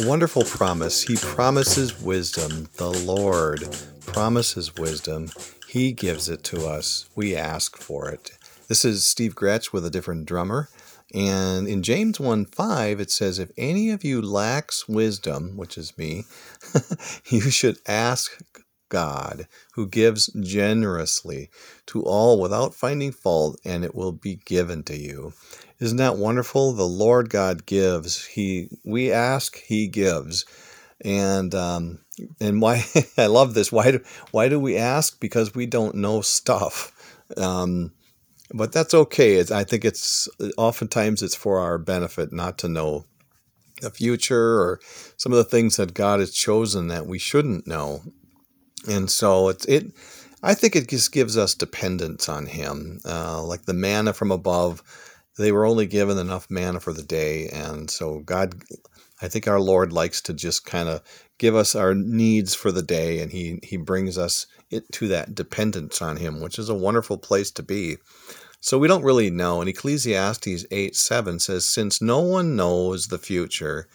wonderful promise. He promises wisdom. The Lord promises wisdom. He gives it to us. We ask for it. This is Steve Gretsch with a different drummer. And in James 1 5, it says, If any of you lacks wisdom, which is me, you should ask God, who gives generously to all without finding fault, and it will be given to you. Isn't that wonderful? The Lord God gives. He we ask, He gives, and um, and why I love this. Why do why do we ask? Because we don't know stuff. Um, but that's okay. It's, I think it's oftentimes it's for our benefit not to know the future or some of the things that God has chosen that we shouldn't know. And so it's it. I think it just gives us dependence on Him, uh, like the manna from above. They were only given enough manna for the day, and so God, I think our Lord likes to just kind of give us our needs for the day, and He He brings us it to that dependence on Him, which is a wonderful place to be. So we don't really know. And Ecclesiastes 8 7 says, Since no one knows the future,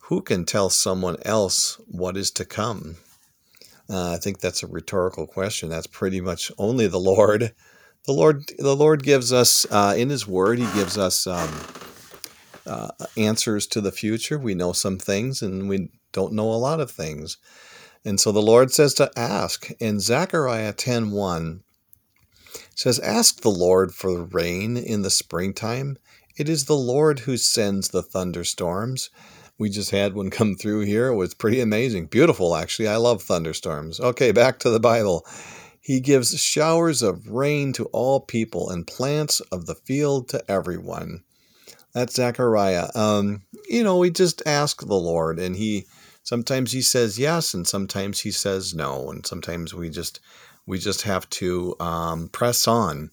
who can tell someone else what is to come? Uh, I think that's a rhetorical question. That's pretty much only the Lord. The Lord, the Lord gives us uh, in His Word. He gives us um, uh, answers to the future. We know some things, and we don't know a lot of things. And so the Lord says to ask. In Zechariah 10 1, says, Ask the Lord for rain in the springtime. It is the Lord who sends the thunderstorms. We just had one come through here. It was pretty amazing. Beautiful, actually. I love thunderstorms. Okay, back to the Bible. He gives showers of rain to all people and plants of the field to everyone. That's Zechariah. Um, you know, we just ask the Lord, and He sometimes He says yes, and sometimes He says no, and sometimes we just we just have to um, press on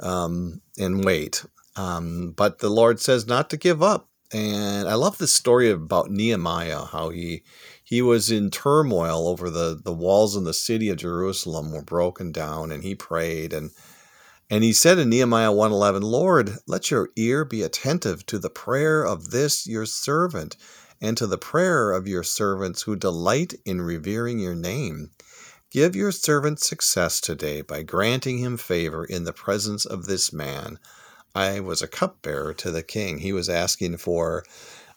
um, and wait. Um, but the Lord says not to give up. And I love this story about Nehemiah, how he he was in turmoil over the, the walls in the city of Jerusalem were broken down, and he prayed and and he said in Nehemiah 1:11, Lord, let your ear be attentive to the prayer of this your servant, and to the prayer of your servants who delight in revering your name. Give your servant success today by granting him favor in the presence of this man. I was a cupbearer to the king. He was asking for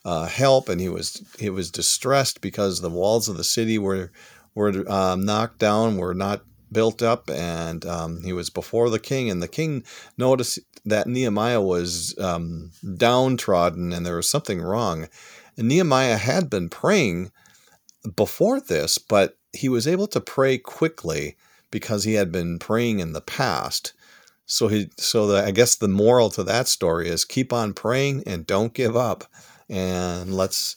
uh, help, and he was he was distressed because the walls of the city were were um, knocked down, were not built up, and um, he was before the king. And the king noticed that Nehemiah was um, downtrodden, and there was something wrong. And Nehemiah had been praying before this, but he was able to pray quickly because he had been praying in the past. So he so the, I guess the moral to that story is keep on praying and don't give up. And let's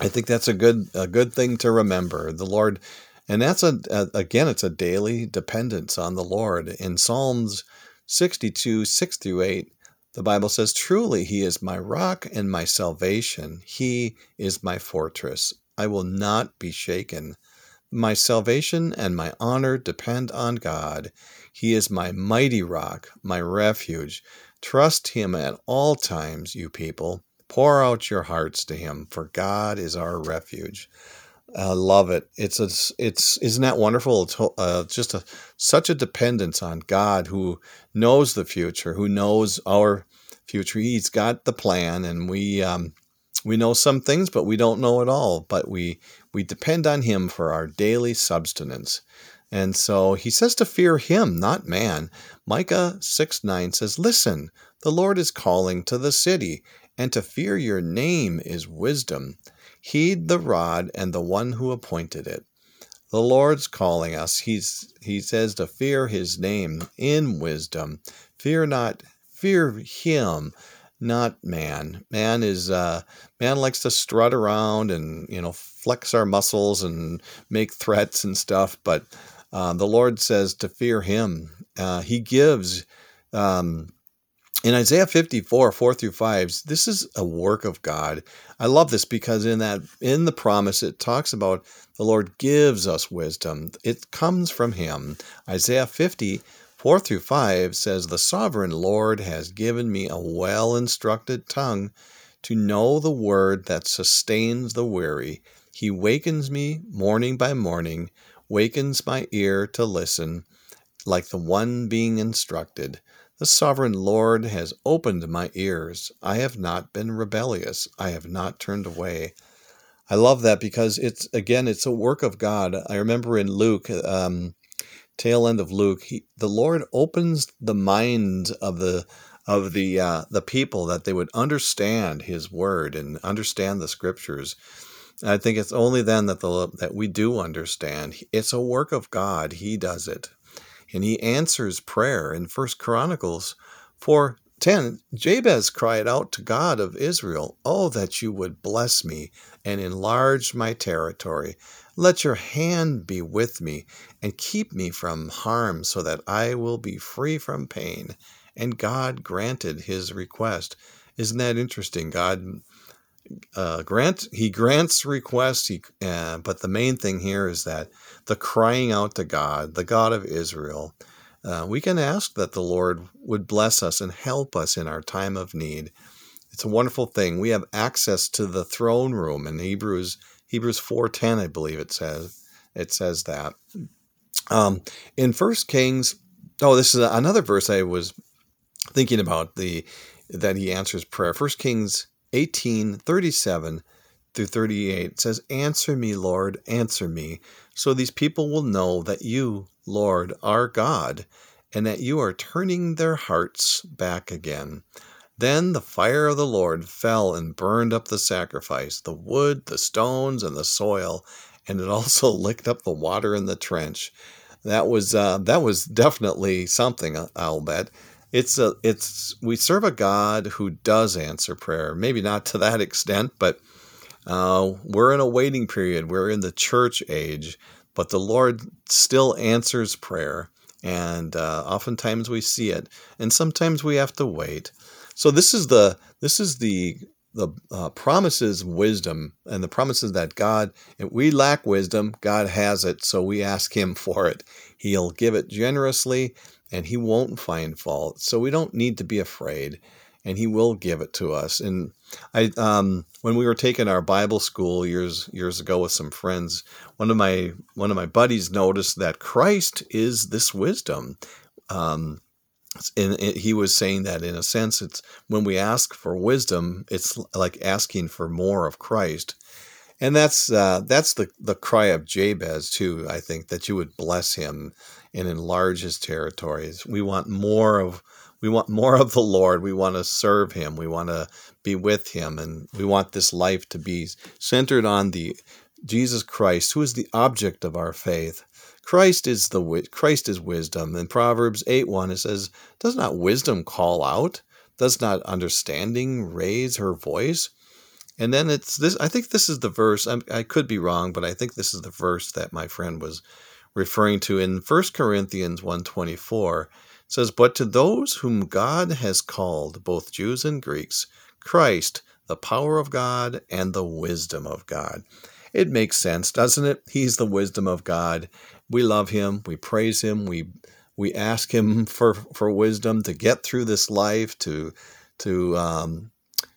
I think that's a good a good thing to remember. The Lord and that's a, a again it's a daily dependence on the Lord. In Psalms 62 6 through 8 the Bible says, Truly, He is my rock and my salvation. He is my fortress. I will not be shaken. My salvation and my honor depend on God. He is my mighty rock, my refuge. Trust him at all times, you people. Pour out your hearts to him, for God is our refuge. I love it. It's a, it's isn't that wonderful? It's uh, just a, such a dependence on God, who knows the future, who knows our future. He's got the plan, and we um, we know some things, but we don't know it all. But we we depend on Him for our daily substance. And so he says to fear him, not man. Micah 6 9 says, Listen, the Lord is calling to the city, and to fear your name is wisdom. Heed the rod and the one who appointed it. The Lord's calling us. He's, he says to fear his name in wisdom. Fear not, fear him not man. Man is uh, man likes to strut around and you know flex our muscles and make threats and stuff. But uh, the Lord says to fear Him. Uh, he gives. Um, in Isaiah 54, 4 through 5, this is a work of God. I love this because in that in the promise it talks about the Lord gives us wisdom. It comes from him. Isaiah 50, 4 through 5 says, The sovereign Lord has given me a well instructed tongue to know the word that sustains the weary. He wakens me morning by morning, wakens my ear to listen, like the one being instructed. The sovereign Lord has opened my ears. I have not been rebellious. I have not turned away. I love that because it's again, it's a work of God. I remember in Luke, um, tail end of Luke, he, the Lord opens the mind of the of the uh, the people that they would understand His word and understand the Scriptures. I think it's only then that the that we do understand. It's a work of God. He does it, and He answers prayer in First Chronicles four 10 Jabez cried out to God of Israel, Oh, that you would bless me and enlarge my territory. Let your hand be with me and keep me from harm so that I will be free from pain. And God granted his request. Isn't that interesting? God uh, grant he grants requests, he, uh, but the main thing here is that the crying out to God, the God of Israel, uh, we can ask that the Lord would bless us and help us in our time of need. It's a wonderful thing. We have access to the throne room in Hebrews Hebrews 4:10, I believe it says. It says that. Um, in First Kings, oh, this is another verse I was thinking about the that he answers prayer. First Kings 18, 37 through 38 says, Answer me, Lord, answer me, so these people will know that you, Lord, are God, and that you are turning their hearts back again. Then the fire of the Lord fell and burned up the sacrifice, the wood, the stones, and the soil, and it also licked up the water in the trench. That was uh, that was definitely something. I'll bet. It's a it's we serve a God who does answer prayer. Maybe not to that extent, but uh, we're in a waiting period. We're in the church age, but the Lord still answers prayer. And uh, oftentimes we see it, and sometimes we have to wait. So this is the this is the the uh, promises wisdom and the promises that God if we lack wisdom God has it so we ask him for it he'll give it generously and he won't find fault so we don't need to be afraid and he will give it to us and I um, when we were taking our Bible school years years ago with some friends, one of my one of my buddies noticed that Christ is this wisdom. Um, and he was saying that in a sense, it's when we ask for wisdom, it's like asking for more of Christ, and that's uh, that's the the cry of Jabez too. I think that you would bless him and enlarge his territories. We want more of we want more of the Lord. We want to serve Him. We want to be with Him, and we want this life to be centered on the Jesus Christ, who is the object of our faith. Christ is the Christ is wisdom. In Proverbs eight one, it says, "Does not wisdom call out? Does not understanding raise her voice?" And then it's this. I think this is the verse. I'm, i could be wrong, but I think this is the verse that my friend was referring to in 1 Corinthians 124 says, But to those whom God has called, both Jews and Greeks, Christ, the power of God and the wisdom of God. It makes sense, doesn't it? He's the wisdom of God. We love him, we praise him, we we ask him for, for wisdom to get through this life, to to um,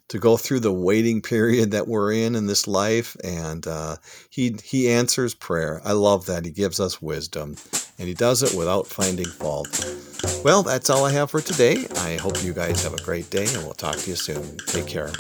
to go through the waiting period that we're in in this life, and uh, he he answers prayer. I love that he gives us wisdom, and he does it without finding fault. Well, that's all I have for today. I hope you guys have a great day, and we'll talk to you soon. Take care.